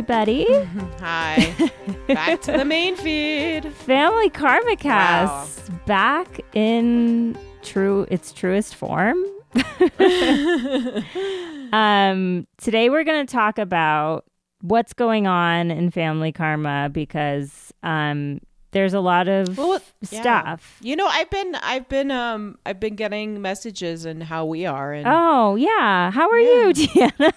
everybody. Hi. Back to the main feed. Family Karma Cast wow. back in true its truest form. um, today we're going to talk about what's going on in family karma because um, there's a lot of well, stuff. Yeah. You know, I've been I've been um I've been getting messages and how we are and Oh, yeah. How are yeah. you, Deanna?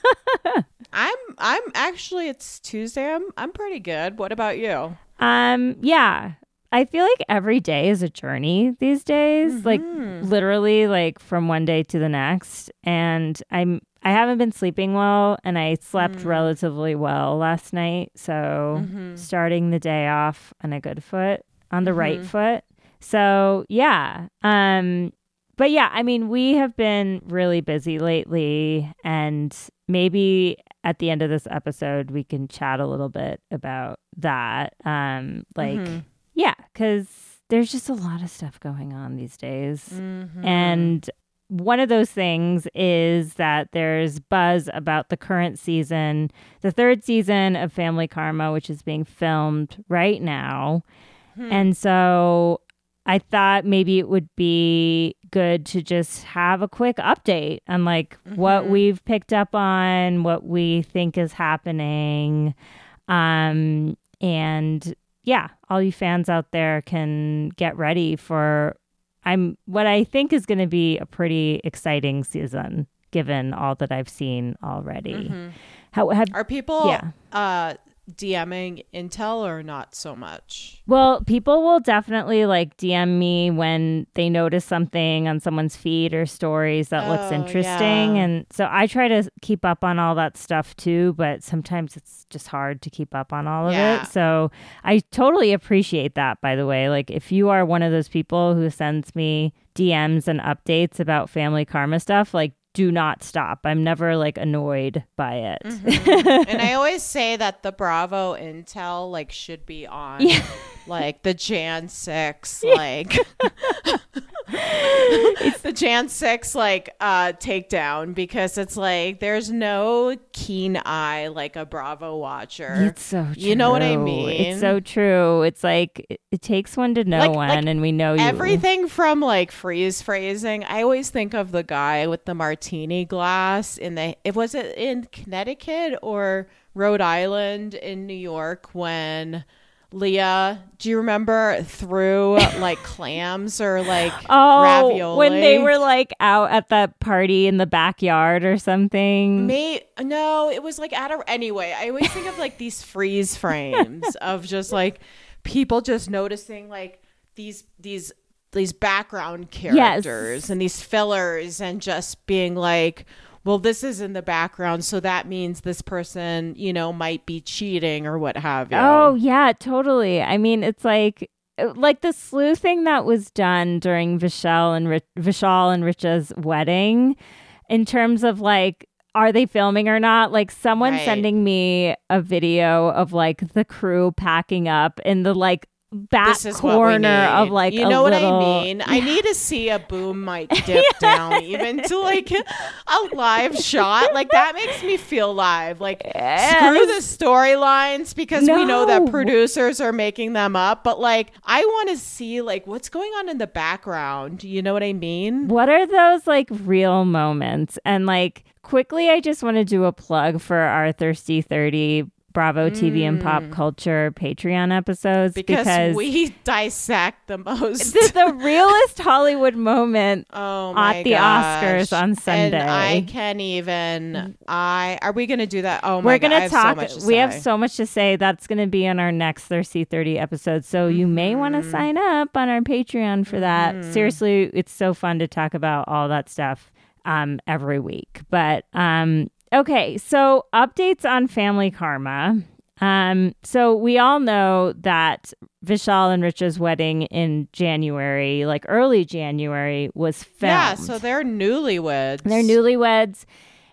I'm I'm actually it's Tuesday. I'm I'm pretty good. What about you? Um yeah. I feel like every day is a journey these days, mm-hmm. like literally like from one day to the next and I'm I haven't been sleeping well and I slept mm. relatively well last night. So mm-hmm. starting the day off on a good foot, on the mm-hmm. right foot. So yeah. Um but yeah, I mean, we have been really busy lately and maybe at the end of this episode we can chat a little bit about that. Um like mm-hmm. yeah, cuz there's just a lot of stuff going on these days. Mm-hmm. And one of those things is that there's buzz about the current season, the third season of Family Karma, which is being filmed right now. Hmm. And so I thought maybe it would be good to just have a quick update on like mm-hmm. what we've picked up on, what we think is happening. Um, and yeah, all you fans out there can get ready for I'm what I think is going to be a pretty exciting season given all that I've seen already. Mm-hmm. How have, are people yeah. uh DMing Intel or not so much? Well, people will definitely like DM me when they notice something on someone's feed or stories that oh, looks interesting. Yeah. And so I try to keep up on all that stuff too, but sometimes it's just hard to keep up on all of yeah. it. So I totally appreciate that, by the way. Like, if you are one of those people who sends me DMs and updates about family karma stuff, like, do not stop. I'm never like annoyed by it. Mm-hmm. and I always say that the Bravo Intel like should be on yeah. like the Jan 6 like it's the Jan 6 like uh takedown because it's like there's no keen eye like a Bravo watcher. It's so true. You know what I mean? It's so true. It's like it, it takes one to know like, one like and we know you. Everything from like freeze phrasing. I always think of the guy with the martini glass in the it was it in Connecticut or Rhode Island in New York when Leah, do you remember threw like clams or like oh, ravioli when they were like out at that party in the backyard or something? May no, it was like at a anyway. I always think of like these freeze frames of just like people just noticing like these these these background characters yes. and these fillers and just being like well, this is in the background, so that means this person, you know, might be cheating or what have you. Oh, yeah, totally. I mean, it's like like the sleuthing that was done during Vishal and Rich- Vishal and Richa's wedding in terms of like are they filming or not? Like someone right. sending me a video of like the crew packing up in the like back corner of like you know what little... I mean. I need to see a boom mic dip yeah. down even to like a live shot. Like that makes me feel live. Like yes. screw the storylines because no. we know that producers are making them up. But like I want to see like what's going on in the background. You know what I mean? What are those like real moments? And like quickly, I just want to do a plug for our Thirsty Thirty Bravo TV mm. and pop mm. culture Patreon episodes because, because we dissect the most the, the realest Hollywood moment oh at the gosh. Oscars on Sunday. And I can't even. I are we going to do that? Oh my! We're going to talk. So we have so much to say. That's going to be on our next Thirsty Thirty episode. So you may want to sign up on our Patreon for that. Mm. Seriously, it's so fun to talk about all that stuff um, every week. But um, Okay, so updates on family karma. Um, so we all know that Vishal and Richa's wedding in January, like early January, was filmed. Yeah, so they're newlyweds. They're newlyweds,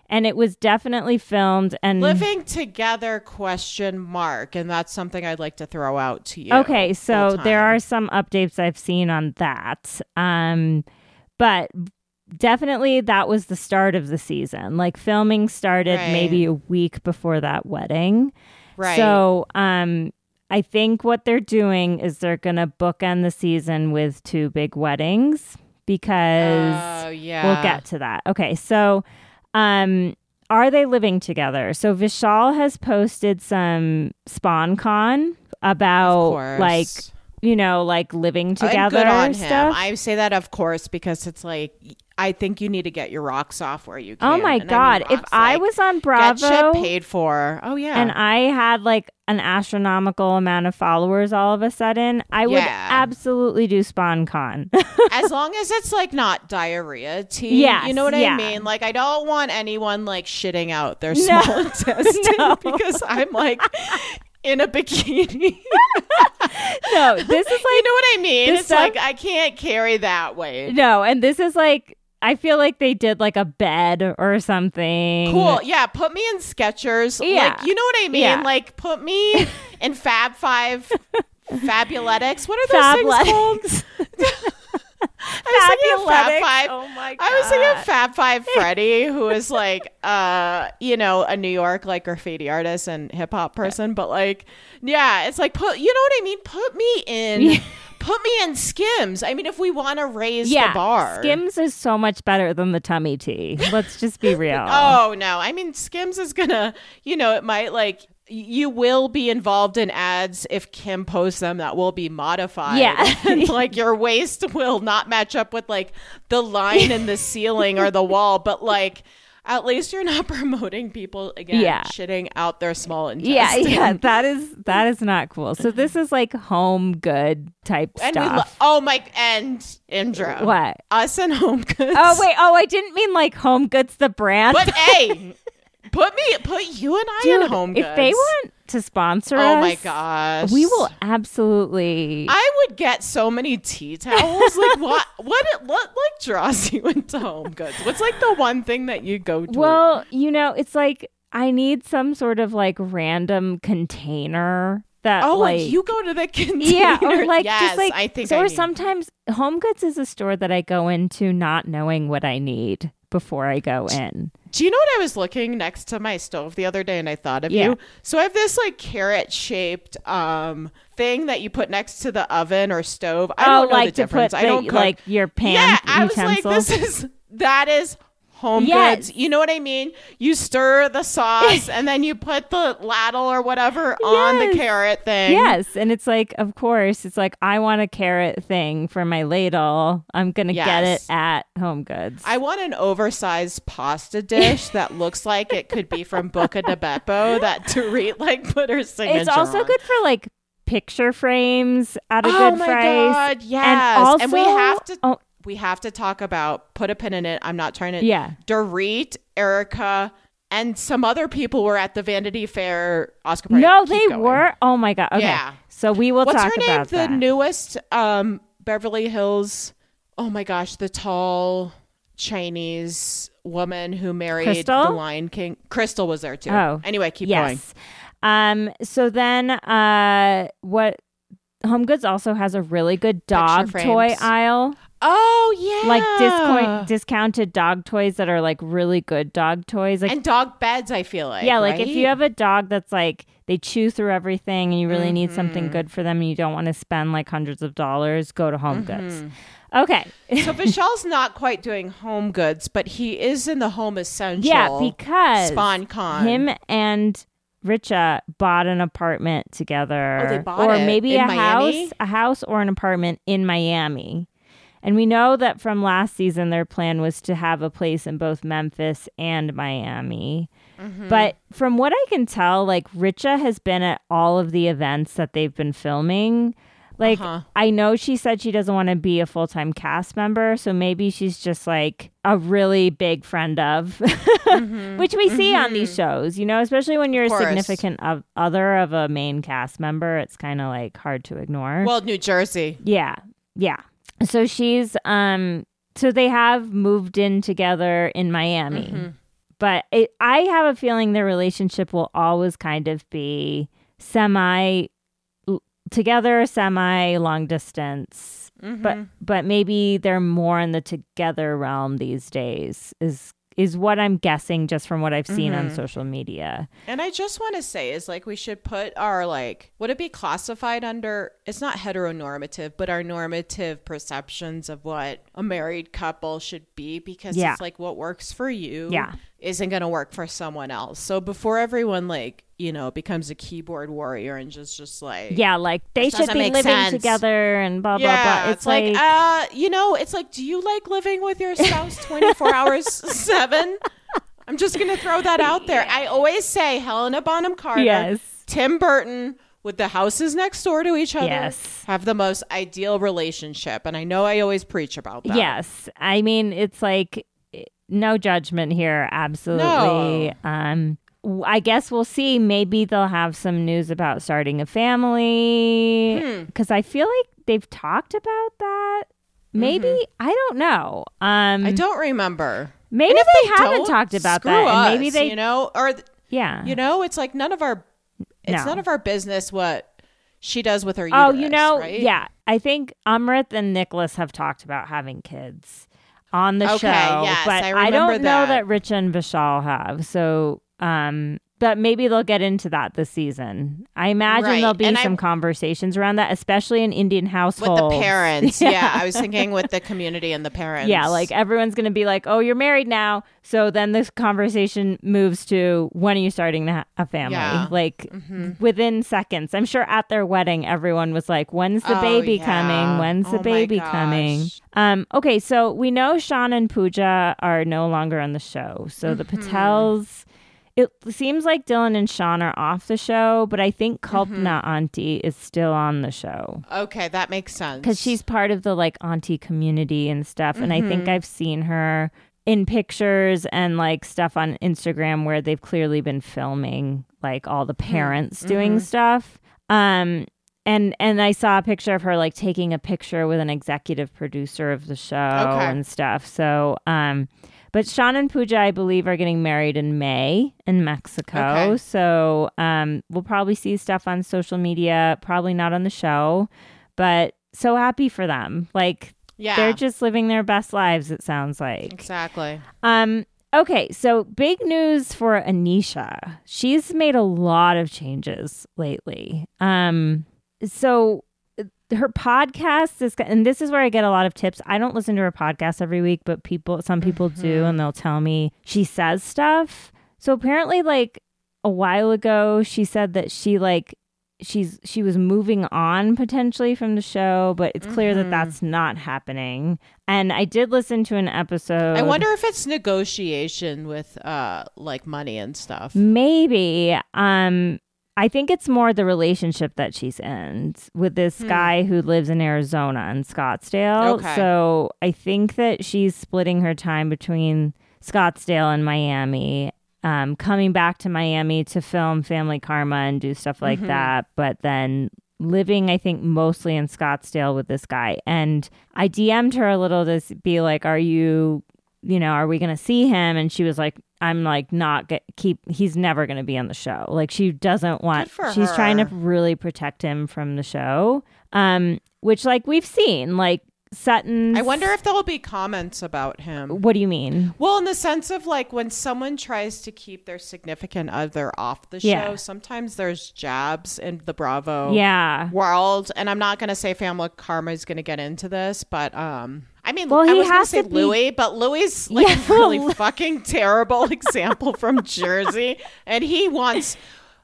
and it was definitely filmed and living together question mark, and that's something I'd like to throw out to you. Okay, so there are some updates I've seen on that. Um, but definitely that was the start of the season. Like filming started right. maybe a week before that wedding. Right. So, um, I think what they're doing is they're gonna bookend the season with two big weddings because Oh yeah. we'll get to that. Okay, so um are they living together? So Vishal has posted some sponcon about like you know like living And together good on stuff. him. I say that of course because it's like I think you need to get your rocks off where you oh can. oh my And I mean god! if I like, was on get Bravo shit paid for. Oh yeah. and I had like an astronomical amount of followers all of a sudden, I would Yeah. absolutely do sponcon. as long as it's like not diarrhea tea. Yes, you know what yeah. I mean? Like I don't want anyone like shitting out their No. small intestine No. because I'm like in a bikini. no, this is like you know what I mean? It's stuff- like I can't carry that weight. no, and this is like I feel like they did like a bed or something. Cool. Yeah, put me in Skechers. Yeah. Like, you know what I mean? Yeah. Like put me in Fab 5 Fabletics. What are those things called? I was Fab. Five. Oh my god. I was thinking Fab Five Freddy, who is like, uh, you know, a New York like graffiti artist and hip hop person, but like, yeah, it's like put, you know what I mean? Put me in. Put me in Skims. I mean, if we want to raise yeah, the bar, Skims is so much better than the tummy tea. Let's just be real. Oh no, I mean, Skims is gonna, you know, it might like. You will be involved in ads if Kim posts them that will be modified. Yeah. and like your waist will not match up with like the line in the ceiling or the wall, but like at least you're not promoting people again Yeah. shitting out their small intestine. Yeah, yeah, that is that is not cool. So this is like home good type And we lo- stuff. oh my and Indra. What? Us and Home Goods. Oh wait, oh I didn't mean like Home Goods the brand. But hey, put me put you and I Dude, in Home Goods. if they want to sponsor us, Oh my gosh. we will absolutely. I would get so many tea towels. Like what? What? It, What like draws you into Home Goods? What's like the one thing that you go to? well, you know, it's like I need some sort of like random container that oh, like, like you go to the container. yeah, or like yes, just like I think. so I or need- sometimes Home Goods is a store that I go into not knowing what I need before I go in. Do you know what I was looking next to my stove the other day and I thought of Yeah. you? So I have this like carrot shaped um thing that you put next to the oven or stove. I oh, don't know like the to put difference. I don't cook. like your pan yeah, I was utensils. like, this is that is home Yes. goods. You know what I mean? You stir the sauce and then you put the ladle or whatever on the carrot thing. Yes, and it's like, of course, it's like I want a carrot thing for my ladle. I'm gonna get it at Home Goods. I want an oversized pasta dish that looks like it could be from Buca di Beppo that Dorit like put her signature it's also on. good for like picture frames at a oh good my price. god, yes. And also, we have to Oh, we have to talk about put a pin in it. I'm not trying to yeah. Dorit, Erica, and some other people were at the Vanity Fair Oscar party. No, Keep they going. were. Oh my god. Okay. Yeah. So we will What's talk her name? about The that. newest um Beverly Hills. Oh my gosh, the tall Chinese woman who married Crystal? the Lion King. Crystal was there too. Oh, anyway, keep going. yes. Um. So then, uh, what? Home Goods also has a really good dog toy aisle, Oh yeah, like discount discounted dog toys that are like really good dog toys. Like and dog beds. I feel like yeah, like if you have a dog that's like they chew through everything and you really need something Mm-hmm. good for them and you don't want to spend like hundreds of dollars, go to Home Goods. Mm-hmm. Okay. so Vishal's not quite doing home goods, but he is in the home essential. yeah, because spon con. him and Richa bought an apartment together. Oh, they bought or maybe a Miami? house, a house or an apartment in Miami. And we know that from last season their plan was to have a place in both Memphis and Miami. Mm-hmm. But from what I can tell, like Richa has been at all of the events that they've been filming. Like Uh-huh. I know she said she doesn't want to be a full-time cast member, so maybe she's just like a really big friend of which we see on these shows, you know, especially when you're a Mm-hmm. significant of, other of a main cast member, it's kind of like hard to ignore. well, New Jersey. Yeah. Yeah. So she's um so they have moved in together in Miami. Mm-hmm. But it, I have a feeling their relationship will always kind of be semi together, semi long distance. Mm-hmm. But but maybe they're more in the together realm these days is is what I'm guessing just from what I've seen Mm-hmm. on social media. And I just want to say is like we should put our like would it be classified under it's not heteronormative, but our normative perceptions of what a married couple should be because Yeah. it's like what works for you Yeah. Isn't going to work for someone else. So before everyone like, you know, becomes a keyboard warrior and just just like Yeah, like they should be living sense. together and blah blah yeah, blah. it's, like, uh, you know, it's like, do you like living with your spouse 24 hours, seven? I'm just going to throw that out there. I always say Helena Bonham Carter, Yes. Tim Burton, with the houses next door to each other, Yes. have the most ideal relationship. And I know I always preach about that. Yes. I mean, it's like no judgment here. Absolutely. Um, w- I guess we'll see. Maybe they'll have some news about starting a family Hmm. because I feel like they've talked about that. Maybe I don't know. Um, Mm-hmm. I don't remember. maybe if they, haven't talked about that, us, and maybe they, you know, or th- yeah, you know, it's like none of our, it's No. none of our business what she does with her. Oh, you know, right? yeah. I think Amrit and Nicholas have talked about having kids on the Okay, show, yes, but I don't remember know that. that Rich and Vishal have. So, um, but maybe they'll get into that this season. I imagine Right, there'll be and I- some conversations around that, especially in Indian households. with the parents. yeah. I was thinking with the community and the parents. Yeah, like everyone's going to be like, "Oh, you're married now." So then this conversation moves to when are you starting ha- a family? Yeah. Like within seconds. I'm sure at their wedding everyone was like, "When's the Oh, baby yeah. coming? When's Oh the baby coming?" Um okay, so we know Shaan and Pooja are no longer on the show. So the Mm-hmm. Patels it seems like Dylan and Shaan are off the show, but I think Mm-hmm. Auntie is still on the show okay, that makes sense. because she's part of the like auntie community and stuff and i Mm-hmm. think i've seen her in pictures and like stuff on instagram where they've clearly been filming like all the Hmm. parents doing Mm-hmm. stuff um and and i saw a picture of her like taking a picture with an executive producer of the show Okay. and stuff so um but Shaan and Pooja, I believe, are getting married in May in Mexico. Okay. So um, we'll probably see stuff on social media, probably not on the show, but so happy for them. Like yeah, they're just living their best lives, it sounds like. exactly. Um, okay, so big news for Anisha. She's made a lot of changes lately. Um, so her podcast is, and this is where I get a lot of tips. I don't listen to her podcast every week, but people, some people do, and they'll tell me she says stuff. So apparently, like a while ago, she said that she like she's she was moving on potentially from the show, but it's clear that that's not happening. And I did listen to an episode. I wonder if it's negotiation with uh like money and stuff. Maybe. Um, I think it's more the relationship that she's in with this guy who lives in Arizona in Scottsdale. Okay. So I think that she's splitting her time between Scottsdale and Miami. Um, coming back to Miami to film Family Karma and do stuff like that, but then living, I think, mostly in Scottsdale with this guy. And I DM'd her a little to be like, "Are you you know, are we going to see him? And she was like, I'm like, not get, keep, he's never going to be on the show. Like, she doesn't want, she's trying to really protect him from the show. Um, which, like, we've seen, like, Sutton. I wonder if there'll be comments about him. What do you mean? Well, in the sense of like when someone tries to keep their significant other off the show, Yeah. sometimes there's jabs in the Bravo Yeah. world. And I'm not going to say Family Karma is going to get into this, but um, I mean, Well, I he was going to say to be- Louis, but Louis is like Yeah. a really fucking terrible example from Jersey, and he wants.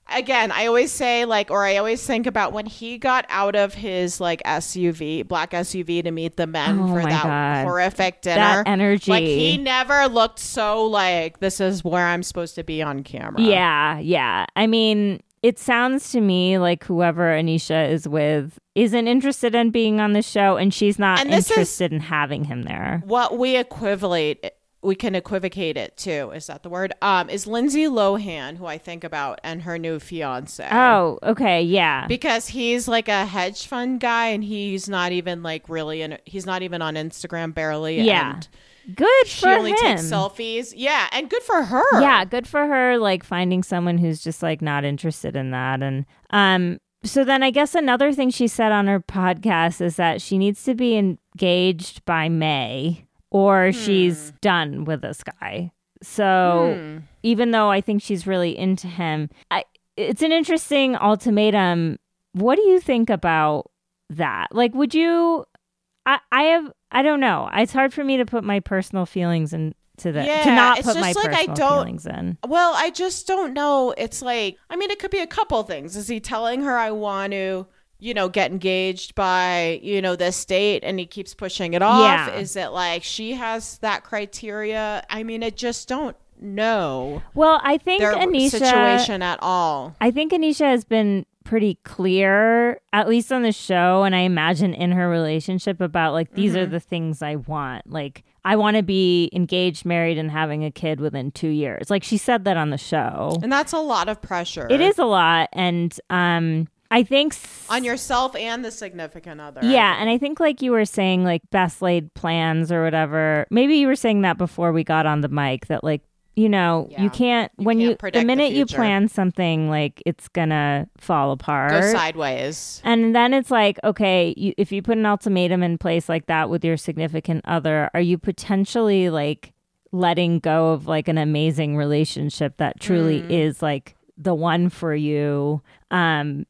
Again, I always say like, or I always think about when he got out of his like SUV, black SUV, to meet the men Oh for that God. horrific dinner. That energy. like he never looked so like this is where I'm supposed to be on camera. Yeah. Yeah. I mean, it sounds to me like whoever Anisha is with isn't interested in being on the show and she's not And interested in having him there. what we equivalate we can equivocate it to is that the word um is lindsay lohan who i think about and her new fiance Oh, okay. Yeah. because he's like a hedge fund guy and he's not even like really in he's not even on instagram barely Yeah. and Good for him. she for only him. takes selfies yeah and good for her Yeah, good for her like finding someone who's just like not interested in that and um so then I guess another thing she said on her podcast is that she needs to be engaged by May or Hmm. she's done with this guy. So Hmm. even though I think she's really into him, I, it's an interesting ultimatum. What do you think about that? Like, would you? I, I have. I don't know. It's hard for me to put my personal feelings into the to not it's put my just like I personal don't- feelings in. Well, I just don't know. It's like, I mean, it could be a couple things. Is he telling her I want to, you know, get engaged by, you know, this date and he keeps pushing it off? Yeah. Is it like she has that criteria? I mean, I just don't know Well, I think Anisha. situation at all. I think Anisha has been pretty clear, at least on the show, and I imagine in her relationship about like these Mm-hmm. are the things I want. Like I want to be engaged, married, and having a kid within two years. Like she said that on the show. And that's a lot of pressure. It is a lot, and um, I think s- on yourself and the significant other. yeah, and I think like you were saying, like best laid plans or whatever. Maybe you were saying that before we got on the mic. That like you know Yeah. you can't You when can't you the predict the minute you plan something like it's gonna fall apart. Go sideways. And then it's like, okay, you, if you put an ultimatum in place like that with your significant other, are you potentially like letting go of like an amazing relationship that truly Mm. is like the one for you? Um,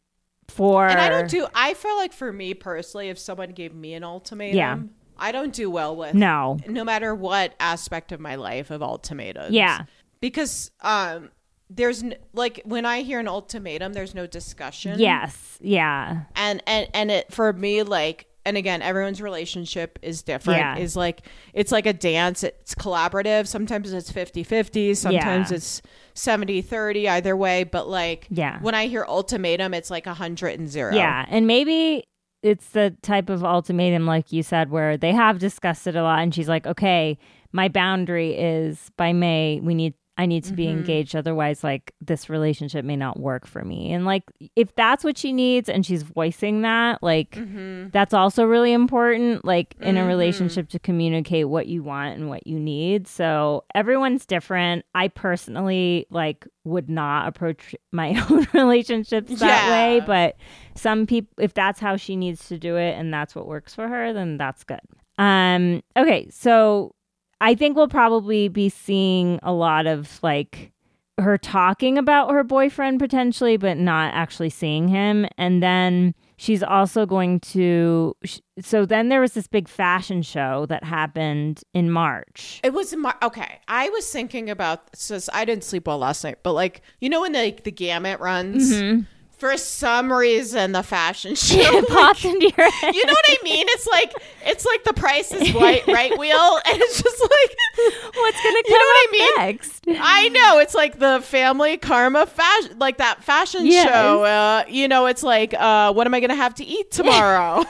for And I don't do. I feel like for me personally, if someone gave me an ultimatum, Yeah. I don't do well with no, no matter what aspect of my life of ultimatums. yeah, because um, there's n- like when I hear an ultimatum, there's no discussion. yes, yeah, and and and it for me like. And again, everyone's relationship is different. Yeah. Is like it's like a dance. It's collaborative. Sometimes it's 50-50. Sometimes Yeah. it's 70-30 either way. But like Yeah. when I hear ultimatum, it's like a hundred and zero. yeah, and maybe. It's the type of ultimatum, like you said, where they have discussed it a lot, and she's like, "Okay, my boundary is by May. We need I need to be Mm-hmm. engaged. Otherwise, like this relationship may not work for me. And like if that's what she needs and she's voicing that, like Mm-hmm. that's also really important, like in a relationship to communicate what you want and what you need. So everyone's different. I personally like would not approach my own relationships that Yeah. way, but some people if that's how she needs to do it and that's what works for her, then that's good. Um okay, so I think we'll probably be seeing a lot of like her talking about her boyfriend potentially, but not actually seeing him. And then she's also going to. So then there was this big fashion show that happened in March. It was Mar- okay. I was thinking about since I didn't sleep well last night, but like you know when like the gamut runs, Mm-hmm. For some reason the fashion show. It popped into your head. you know what I mean? It's like it's like the Price is Right right wheel, and it's just like What's gonna come You know what I mean? next? I know it's like the family karma fashion, like that fashion Yes. show. Uh, you know, it's like uh, what am I gonna have to eat tomorrow?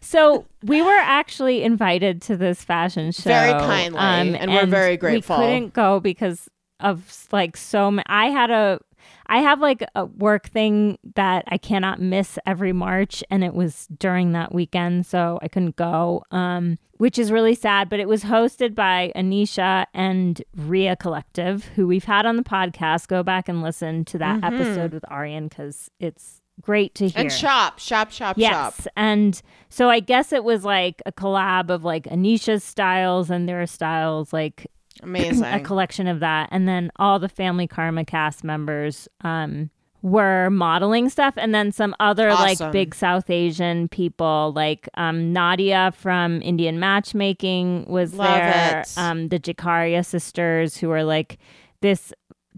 So we were actually invited to this fashion show Very kindly, and we're very grateful. We couldn't go because of like so many. I had a, I have like a work thing that I cannot miss every March, and it was during that weekend, so I couldn't go. Um, which is really sad, but it was hosted by Anisha and Ria Collective, who we've had on the podcast. Go back and listen to that episode with Arian because it's great to hear. Mm-hmm. and shop, shop, shop, Yes. shop. And so I guess it was like a collab of like Anisha's styles and their styles, like Amazing. a collection of that. And then all the Family Karma cast members um, were modeling stuff. And then some other Awesome. like big South Asian people, like um, Nadia from Indian Matchmaking was Love there. Um, the Jakaria sisters, who are like this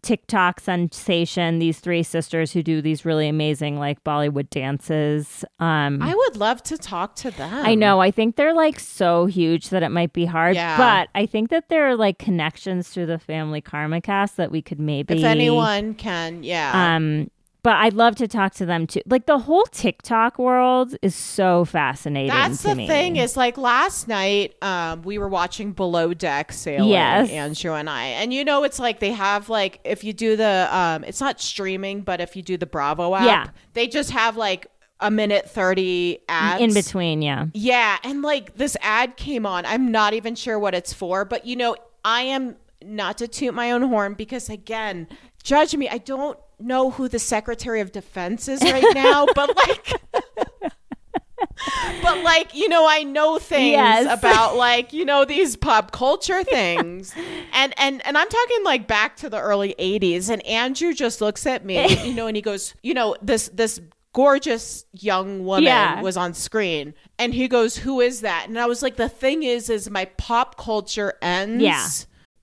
TikTok sensation, these three sisters who do these really amazing like Bollywood dances. Um I would love to talk to them. I know. I think they're like so huge that it might be hard. Yeah. But I think that there are like connections through the family karma cast that we could maybe If anyone can, yeah. um but I'd love to talk to them too. Like the whole TikTok world is so fascinating. That's the me. thing is like last night um, we were watching Below Deck sailing, Yes. Andrew and I. And you know it's like they have like if you do the um, it's not streaming, but if you do the Bravo app, Yeah. they just have like a minute 30 ads in between, yeah. Yeah, and like this ad came on. I'm not even sure what it's for, but you know, I am not to toot my own horn because again, judge me. I don't know who the Secretary of Defense is right now, but like but like you know i know things Yes. about like you know these pop culture things and and and i'm talking like back to the early 80s and andrew just looks at me you know and he goes you know this this gorgeous young woman Yeah. was on screen and he goes who is that and i was like the thing is is my pop culture ends Yeah.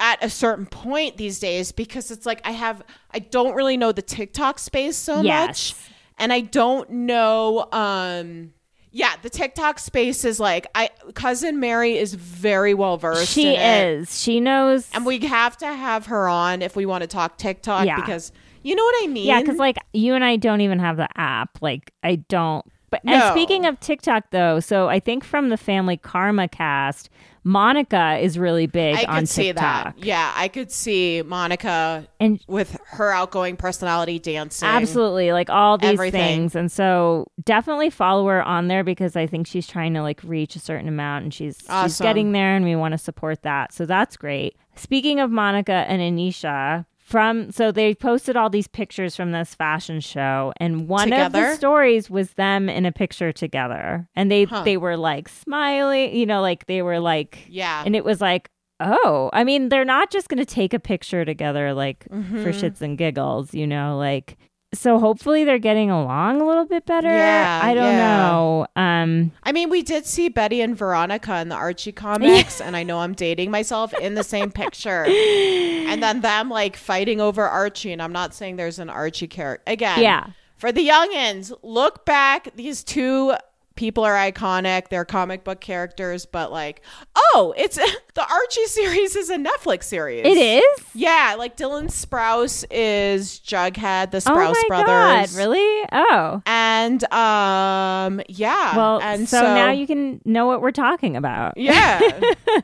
At a certain point these days because it's like i have i don't really know the tiktok space so Yes. much and I don't know. Um, yeah, the TikTok space is like I cousin Mary is very well versed. she in it. is. She knows. and we have to have her on if we want to talk TikTok Yeah. because you know what I mean. Yeah, because like you and I don't even have the app. Like I don't. But and speaking of TikTok though, so I think from the Family Karma cast, Monica is really big I on could see TikTok. that. Yeah, I could see Monica And with her outgoing personality dancing. absolutely like all these Everything. things. And so definitely follow her on there because I think she's trying to like reach a certain amount and she's she's getting there and we want to support that. So that's great. Speaking of Monica and Anisha, from so they posted all these pictures from this fashion show and one of the stories was them in a picture together and they Huh. they were like smiling you know like they were like Yeah. and it was like oh i mean they're not just going to take a picture together like Mm-hmm. for shits and giggles you know like so hopefully they're getting along a little bit better Yeah, i don't yeah. know um I mean, we did see Betty and Veronica in the Archie comics, and I know I'm dating myself in the same picture. And then them like fighting over Archie, and I'm not saying there's an Archie character again. Yeah. For the youngins, look back. These two people are iconic. They're comic book characters, but like, oh, it's the Archie series is a Netflix series. it is Yeah, like Dylan Sprouse is Jughead, the oh Sprouse my brothers. god really oh And um, yeah. well and so, now you can know what we're talking about Yeah.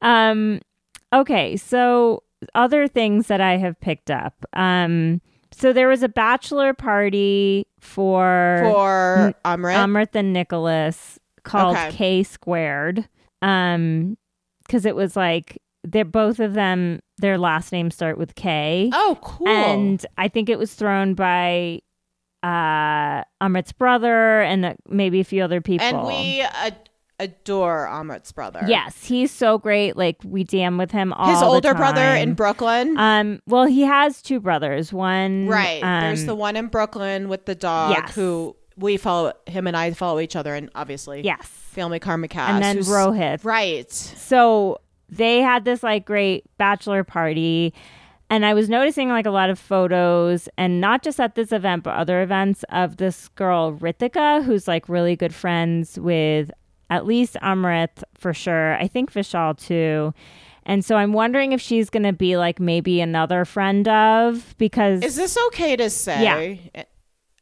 Um, okay, so other things that I have picked up. Um, so there was a bachelor party for, For Amrit. Amrit and Nicholas called Okay. K squared. Um, because it was like they're both of them. Their last names start with K, oh, cool. and I think it was thrown by uh Amrit's brother and uh, maybe a few other people. and we ad- adore Amrit's brother. Yes, he's so great. Like we DM with him all His older brother in Brooklyn. Um, well, he has two brothers. One, right. There's um, the one in Brooklyn with the dog Yes. who we follow, him and I follow each other, and obviously, yes, Family Karma Cast. and then Rohit. Right. So they had this like great bachelor party, and I was noticing like a lot of photos, and not just at this event, but other events of this girl Ritika, who's like really good friends with at least Amrit for sure. I think Vishal too. And so I'm wondering if she's going to be like maybe another friend of because Is this okay to say? Yeah.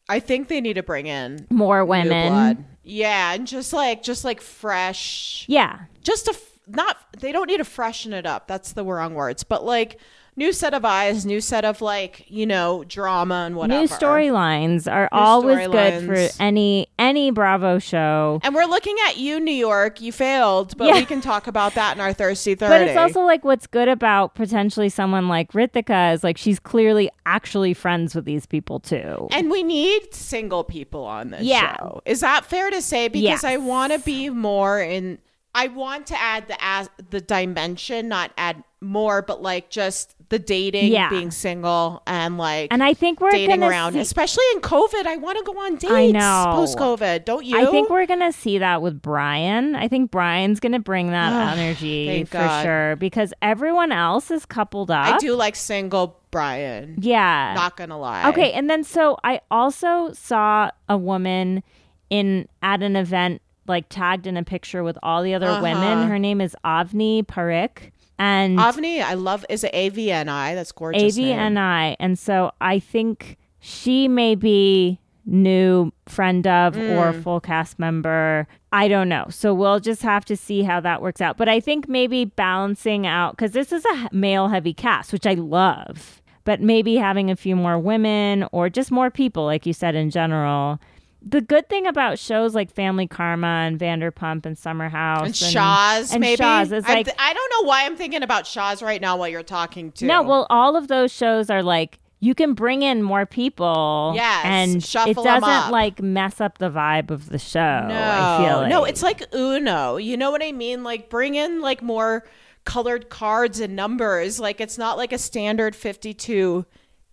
I think they need to bring in more women. Yeah, and just like just like fresh Yeah. just to f- not they don't need to freshen it up that's the wrong words but like new set of eyes new set of like you know drama and whatever New storylines are always good for any any Bravo show. and we're looking at you new york you failed but Yeah. we can talk about that in our thirsty 30 But it's also like what's good about potentially someone like Ritika is like she's clearly actually friends with these people too. and we need single people on this Yeah. show is that fair to say because Yes. i want to be more in i want to add the as the dimension not add more but like just the dating Yeah. being single and like And I think we're dating around, see- especially in COVID. I want to go on dates I know. post COVID. Don't you? I think we're gonna see that with Brian. I think Brian's gonna bring that energy for God. sure because everyone else is coupled up. I do like single Brian. Yeah. Not gonna lie. Okay, and then so I also saw a woman in at an event like tagged in a picture with all the other Uh-huh. women. Her name is Avni Parikh and Avni, I love. Is it AVNI? That's gorgeous. name. AVNI. And so I think she may be new friend of or Mm. full cast member. I don't know. So we'll just have to see how that works out. But I think maybe balancing out because this is a male heavy cast, which I love. But maybe having a few more women or just more people, like you said, in general. The good thing about shows like Family Karma and Vanderpump and Summer House And Shahs, and maybe. Shahs is like th- I don't know why I'm thinking about Shahs right now while you're talking to. No, well, all of those shows are like you can bring in more people. Yes, and shuffle it doesn't like mess up the vibe of the show. No, I feel like. no, it's like Uno. You know what I mean? Like bring in like more colored cards and numbers. Like it's not like a standard fifty-two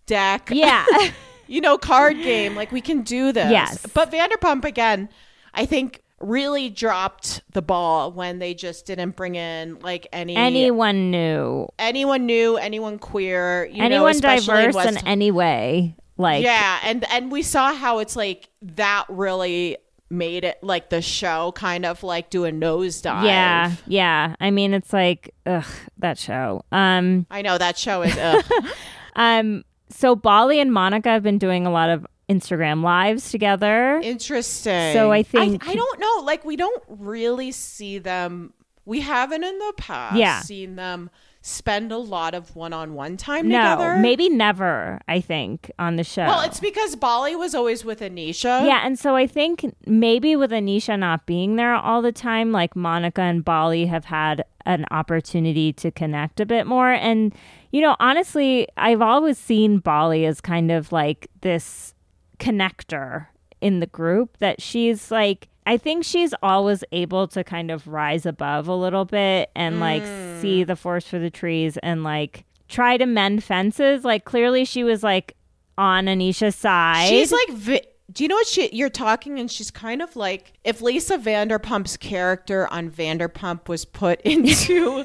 deck. yeah. you know, card game. Like we can do this. Yes. But Vanderpump again, I think really dropped the ball when they just didn't bring in like any anyone new, anyone new, anyone queer, you anyone especially diverse West- in any way. Like yeah, and and we saw how it's like that really made it like the show kind of like do a nosedive. Yeah, yeah. I mean, it's like ugh, that show. Um, I know that show is. Ugh. um. So Bali and Monica have been doing a lot of Instagram lives together. Interesting. So I think- I, I don't know. Like we don't really see them. We haven't in the past Yeah. seen them spend a lot of one-on-one time no, together. maybe never. I think on the show. Well, it's because Bali was always with Anisha. yeah, and so I think maybe with Anisha not being there all the time, like Monica and Bali have had an opportunity to connect a bit more. And, you know, honestly, I've always seen Bali as kind of like this connector in the group that she's like, I think she's always able to kind of rise above a little bit and like see mm. the forest for the trees and like try to mend fences. Like, clearly she was like on Anisha's side. She's like, vi- do you know what she? You're talking, and she's kind of like if Lisa Vanderpump's character on Vanderpump was put into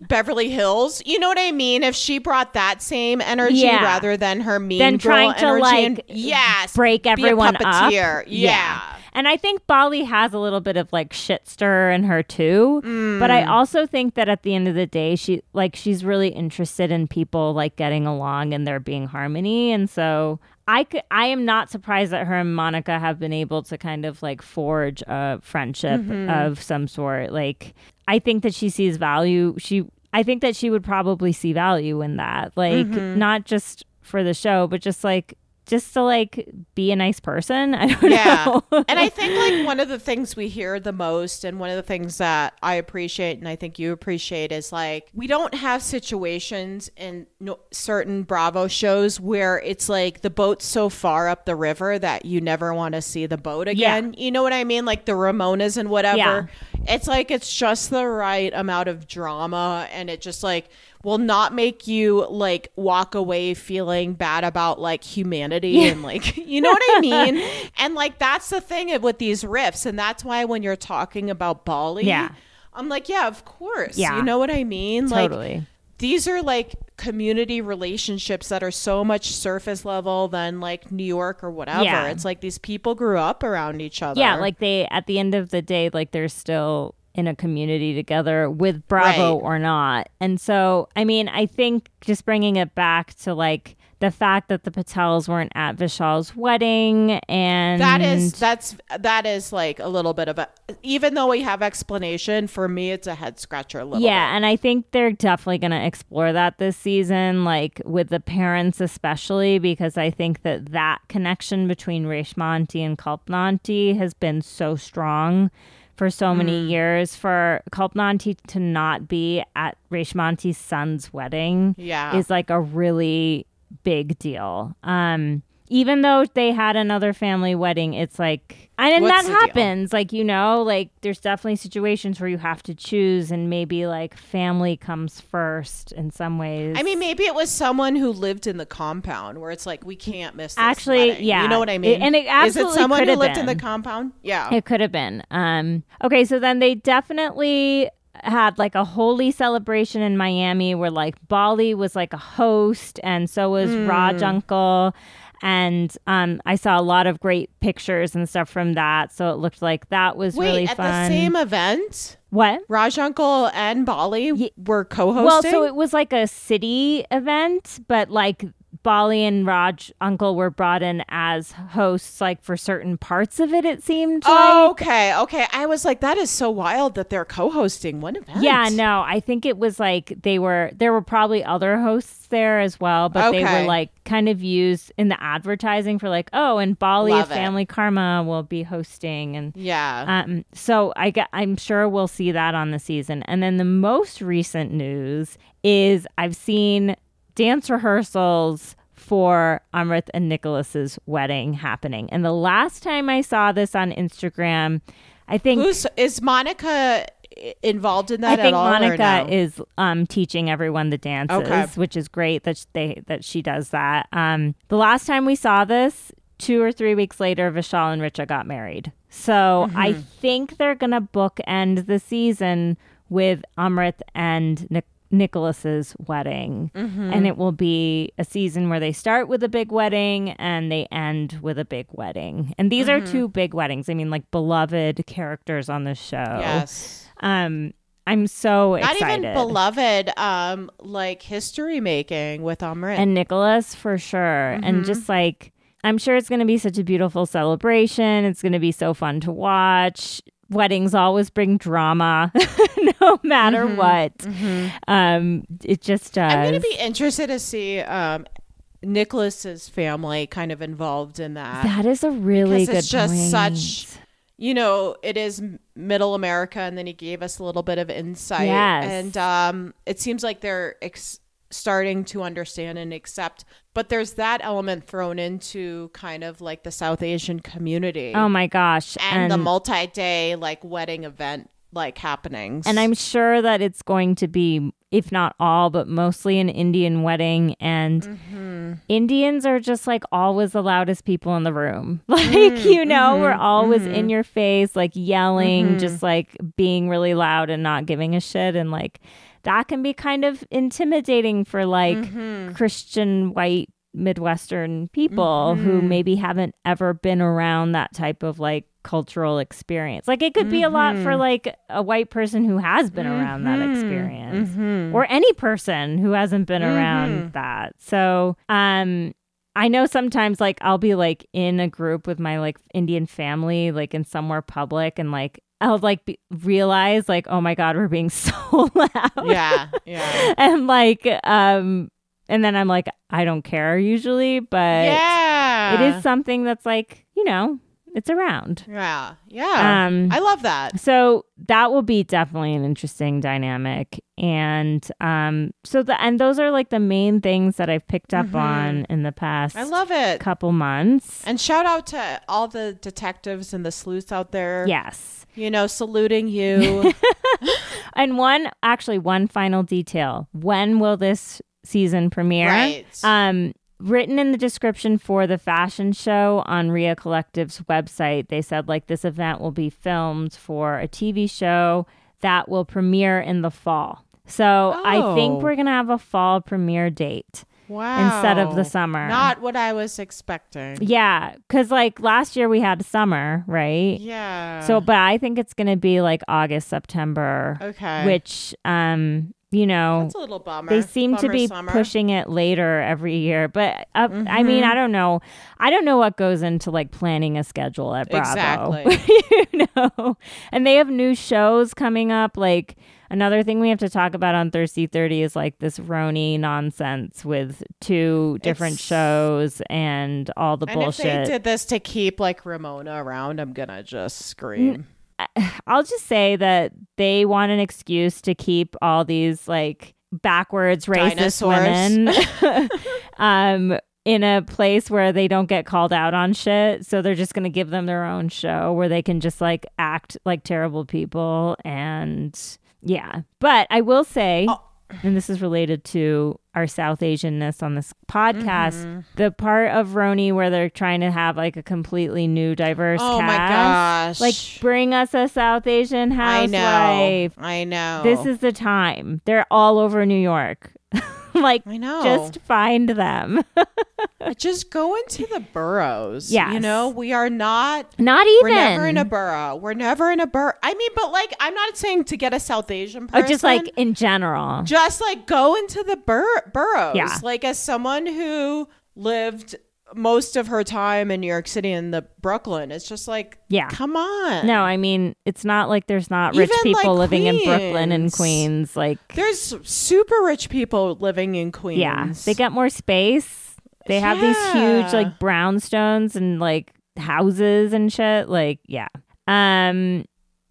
Beverly Hills. You know what I mean? If she brought that same energy Yeah. rather than her mean Then trying to, like, and, yes, break be everyone up. puppeteer. Yeah. And I think Bali has a little bit of like shit stir in her too. But I mm. also think that at the end of the day, she like she's really interested in people like getting along and there being harmony. And so I could, I am not surprised that her and Monica have been able to kind of like forge a friendship mm-hmm. of some sort. Like I think that she sees value. She I think that she would probably see value in that. Like mm-hmm. not just for the show, but just like just to like be a nice person. I don't Yeah. know. and I think like one of the things we hear the most and one of the things that I appreciate and I think you appreciate is like we don't have situations in no, certain Bravo shows where it's like the boat's so far up the river that you never want to see the boat again. You know what I mean? Like the Ramonas and whatever. It's like it's just the right amount of drama and it just like will not make you like walk away feeling bad about like humanity and like you know what I mean? and like that's the thing with these riffs and that's why when you're talking about Bali, Yeah. I'm like, yeah, of course. Yeah. You know what I mean? Totally. Like these are like community relationships that are so much surface level than like New York or whatever. Yeah. It's like these people grew up around each other. yeah, like they at the end of the day, like they're still in a community together with Bravo Right. or not. And so, I mean, I think just bringing it back to like the fact that the Patels weren't at Vishal's wedding and That is that's that is like a little bit of a even though we have explanation for me it's a head scratcher a little yeah, and I think they're definitely going to explore that this season, like with the parents especially, because I think that that connection between Reshmanti and Kalpnanti has been so strong for so many Mm. years. For Kalpnanti to not be at Reshmanti's son's wedding Yeah. is like a really big deal. Um, even though they had another family wedding, it's like, and What's that the deal? happens. Like, you know, like there's definitely situations where you have to choose, and maybe like family comes first in some ways. I mean, maybe it was someone who lived in the compound where it's like we can't miss. This Actually, wedding. yeah. you know what I mean. It- and it is it absolutely someone could who lived in the compound? Yeah, It could have been. Um, okay, so then they definitely had like a holy celebration in Miami where like Bali was like a host and so was Hmm. Raj Uncle. And um, I saw a lot of great pictures and stuff from that. So it looked like that was Wait, really at fun. the same event, what? Raj Uncle and Bali were co-hosting. Well, so it was like a city event, but like Bali and Raj Uncle were brought in as hosts, like for certain parts of it. It seemed. Oh, like. okay, okay. I was like, that is so wild that they're co-hosting one event. Yeah, no, I think it was like they were there were probably other hosts there as well, but they were like kind of used in the advertising for like, oh, and Bali Love of it. Family Karma will be hosting and Yeah. um so I get I'm sure we'll see that on the season. And then the most recent news is I've seen dance rehearsals for Amrit and Nicholas's wedding happening. And the last time I saw this on Instagram, I think Who's is Monica involved in that I think Monica no? is um, teaching everyone the dances, Okay. which is great that they that she does that. Um, the last time we saw this, two or three weeks later, Vishal and Richa got married. So I Mm-hmm. think they're gonna bookend the season with Amrit and Nic- Nicholas's wedding, Mm-hmm. and it will be a season where they start with a big wedding and they end with a big wedding. And these Mm-hmm. are two big weddings. I mean, like beloved characters on the show. Yes. Um, I'm so excited. Not even beloved, um, like history making with Amrit. and Nicholas for sure. And just like I'm sure it's going to be such a beautiful celebration. It's going to be so fun to watch. Weddings always bring drama, no matter what. Um, it just does. I'm gonna be interested to see um, Nicholas's family kind of involved in that. that is a really good it's just point. such- you know, it is middle America, and then he gave us a little bit of insight. Yes. And um, it seems like they're ex- starting to understand and accept. But there's that element thrown into kind of like the South Asian community Oh my gosh! and, the multi-day like wedding event like happenings. And I'm sure that it's going to be, if not all, but mostly an Indian wedding. And Mm-hmm. Indians are just like always the loudest people in the room. Like, Mm, you know, we're mm-hmm, always in your face, like yelling, just like being really loud and not giving a shit. And like that can be kind of intimidating for like Mm-hmm. Christian white Midwestern people who Mm-hmm. maybe haven't ever been around that type of like cultural experience. Like it could be a lot Mm-hmm. for like a white person who has been around that experience Mm-hmm. or any person who hasn't been around that. So, um I know sometimes like I'll be like in a group with my like Indian family like in somewhere public and like I'll like be, realize like oh my god we're being so loud yeah, yeah, and like um and then I'm like I don't care usually but yeah. it is something that's like you know it's around Yeah, yeah. um I love that. so that will be definitely an interesting dynamic and um so the and those are like the main things that I've picked up on in the past Mm-hmm. I love it. couple months And shout out to all the detectives and the sleuths out there. yes You know, saluting you. and one actually one final detail when will this season premiere right. Um, written in the description for the fashion show on Ria Collective's website, they said like this event will be filmed for a TV show that will premiere in the fall. So I Oh. think we're gonna have a fall premiere date. wow. instead of the summer. Not what I was expecting. Yeah, because like last year we had summer, right? Yeah. So, but I think it's gonna be like August, September, okay. which um, you know, That's a little bummer. they seem to be summer. pushing it later every year but uh, i mean i don't know i don't know what goes into like planning a schedule at bravo Exactly. you know and they have new shows coming up like another thing we have to talk about on thirsty 30 is like this RHONY nonsense with two different It's- shows and all the And if they bullshit did this to keep like Ramona around, I'm gonna just scream. I'll just say that they want an excuse to keep all these like backwards racist Dinosaurs. women um in a place where they don't get called out on shit. So they're just going to give them their own show where they can just like act like terrible people and yeah. But I will say Oh. And this is related to our South Asianness on this podcast. Mm-hmm. The part of RHONY where they're trying to have like a completely new, diverse Oh my cast. gosh. Like, bring us a South Asian I know. housewife. I know. This is the time. They're all over New York. like, I know. just find them. just go into the boroughs. Yeah. You know, we are not Not even. We're never in a borough. We're never in a borough. I mean, but like, I'm not saying to get a South Asian or person. just like in general. just like go into the bur- boroughs. Yeah. Like as someone who lived most of her time in New York City and the Brooklyn, it's just like, Yeah. come on. No, I mean, it's not like there's not rich Even, people like, living in Brooklyn and Queens. Queens. Like, There's super rich people living in Queens. yeah, they get more space. They have these huge like brownstones and like houses and shit. Like, yeah. Um.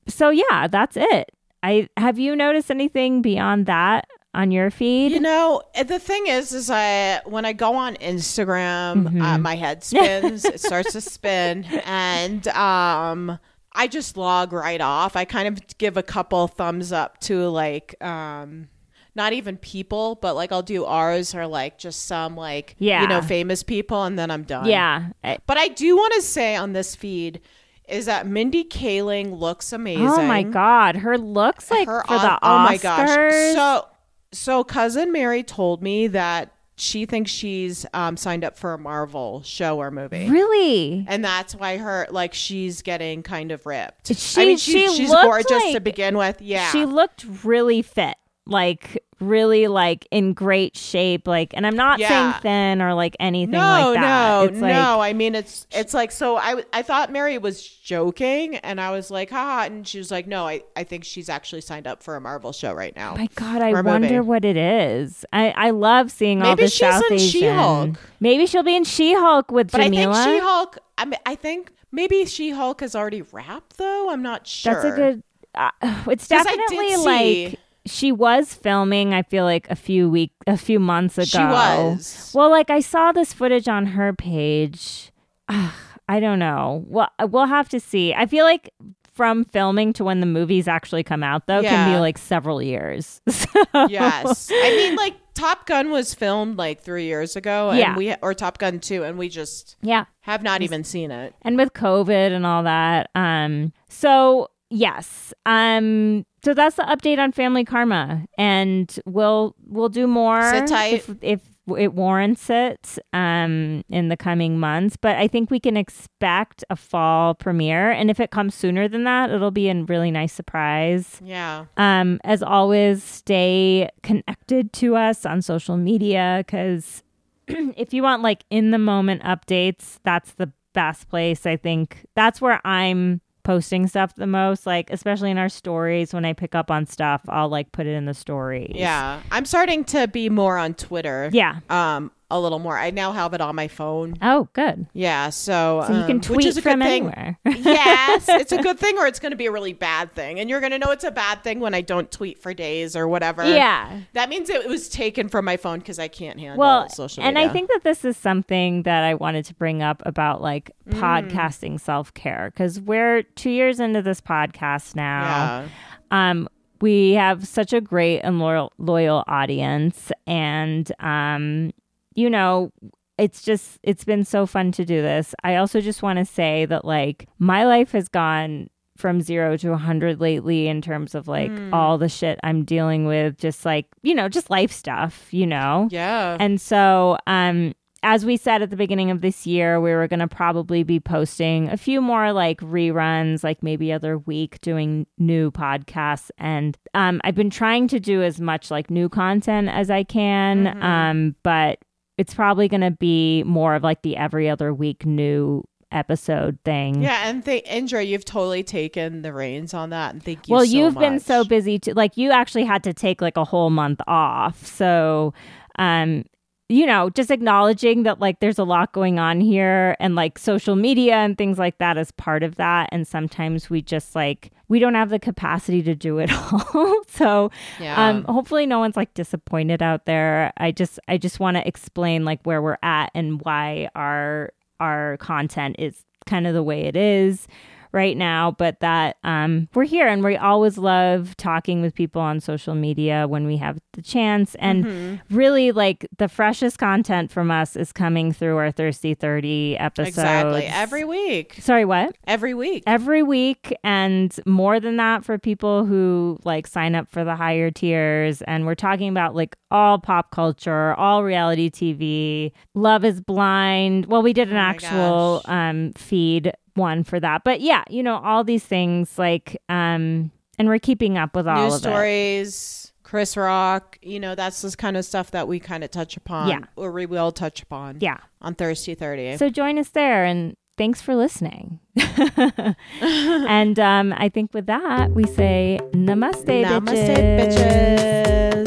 So yeah, that's it. I have you noticed anything beyond that on your feed? You know, the thing is, is I when I go on Instagram, Mm-hmm. uh, my head spins. it starts to spin, and um, I just log right off. I kind of give a couple thumbs up to like um. Not even people, but like I'll do ours or like just some like Yeah. you know famous people, and then I'm done. yeah. But I do want to say on this feed is that Mindy Kaling looks amazing. Oh my god, her looks like Her for on- the Oscars. oh my gosh. So so cousin Mary told me that she thinks she's um, signed up for a Marvel show or movie. really? And that's why her like she's getting kind of ripped. She- I mean, she she's, she's gorgeous to begin with. Yeah, She looked really fit. Like really like in great shape like and I'm not Yeah. saying thin or like anything no, like that. no, it's like no. I mean, it's it's like so. I I thought Mary was joking, and I was like, haha, and she was like, no, I I think she's actually signed up for a Marvel show right now. My God, I wonder movie. what it is. I, I love seeing all Maybe the she's South in Asian. She-Hulk. Maybe she'll be in She-Hulk with But Jameela. I think She Hulk. I mean, I think maybe She Hulk has already wrapped though. I'm not sure. That's a good. Uh, it's 'Cause I did definitely see- like she was filming. I feel like a few week, a few months ago. She was. Well, like I saw this footage on her page. Ugh, I don't know. Well, we'll have to see. I feel like from filming to when the movies actually come out, though, can be like several years. So- Yes, I mean, like Top Gun was filmed like three years ago, and Yeah. we or Top Gun two, and we just yeah. have not even seen it. and with covid and all that um so yes. Um so that's the update on family karma and we'll we'll do more if, if it warrants it um in the coming months but i think we can expect a fall premiere and if it comes sooner than that it'll be a really nice surprise. Yeah, um, as always, stay connected to us on social media because if you want like in the moment updates, that's the best place. I think. That's where I'm posting stuff the most, like especially in our stories. When I pick up on stuff, I'll like put it in the stories. yeah. I'm starting to be more on Twitter. Yeah. um, a little more. I now have it on my phone. Oh, good. Yeah, so So you can um, tweet which is a from good thing. anywhere. yes, it's a good thing, or it's going to be a really bad thing, and you're going to know it's a bad thing when I don't tweet for days or whatever. yeah. that means it was taken from my phone because I can't handle well social Media. and i think that this is something that i wanted to bring up about like Mm. podcasting self-care because we're two years into this podcast now yeah, um we have such a great and loyal loyal audience and um you know it's just it's been so fun to do this i also just want to say that like my life has gone from zero to a 100 lately in terms of like all the shit i'm dealing with just like you know just life stuff you know yeah. and so, um, as we said at the beginning of this year, we were going to probably be posting a few more like reruns, like maybe other week, doing new podcasts. And um, I've been trying to do as much like new content as I can, um, but it's probably going to be more of like the every other week new episode thing. Yeah, and th- Indra, you've totally taken the reins on that, and thank you. well, so you've been so busy too. Like you actually had to take like a whole month off. So, um, you know, just acknowledging that like there's a lot going on here and like social media and things like that is part of that. And sometimes we just like we don't have the capacity to do it all. so Yeah. um hopefully no one's like disappointed out there. I just I just want to explain like where we're at and why our our content is kind of the way it is right now but that um we're here and we always love talking with people on social media when we have the chance. And Mm-hmm. really like the freshest content from us is coming through our thirsty 30 episodes. Exactly every week, sorry what? Every week. every week and more than that for people who like sign up for the higher tiers. And we're talking about like all pop culture all reality tv love is blind. Well we did an Oh actual um feed one for that. But yeah you know all these things like um and we're keeping up with all News of it. stories, Chris Rock. You know, that's this kind of stuff that we kind of touch upon. Yeah. or we will touch upon. yeah on Thirsty Thirty. so join us there and thanks for listening and um i think with that we say namaste, Namaste, bitches. bitches.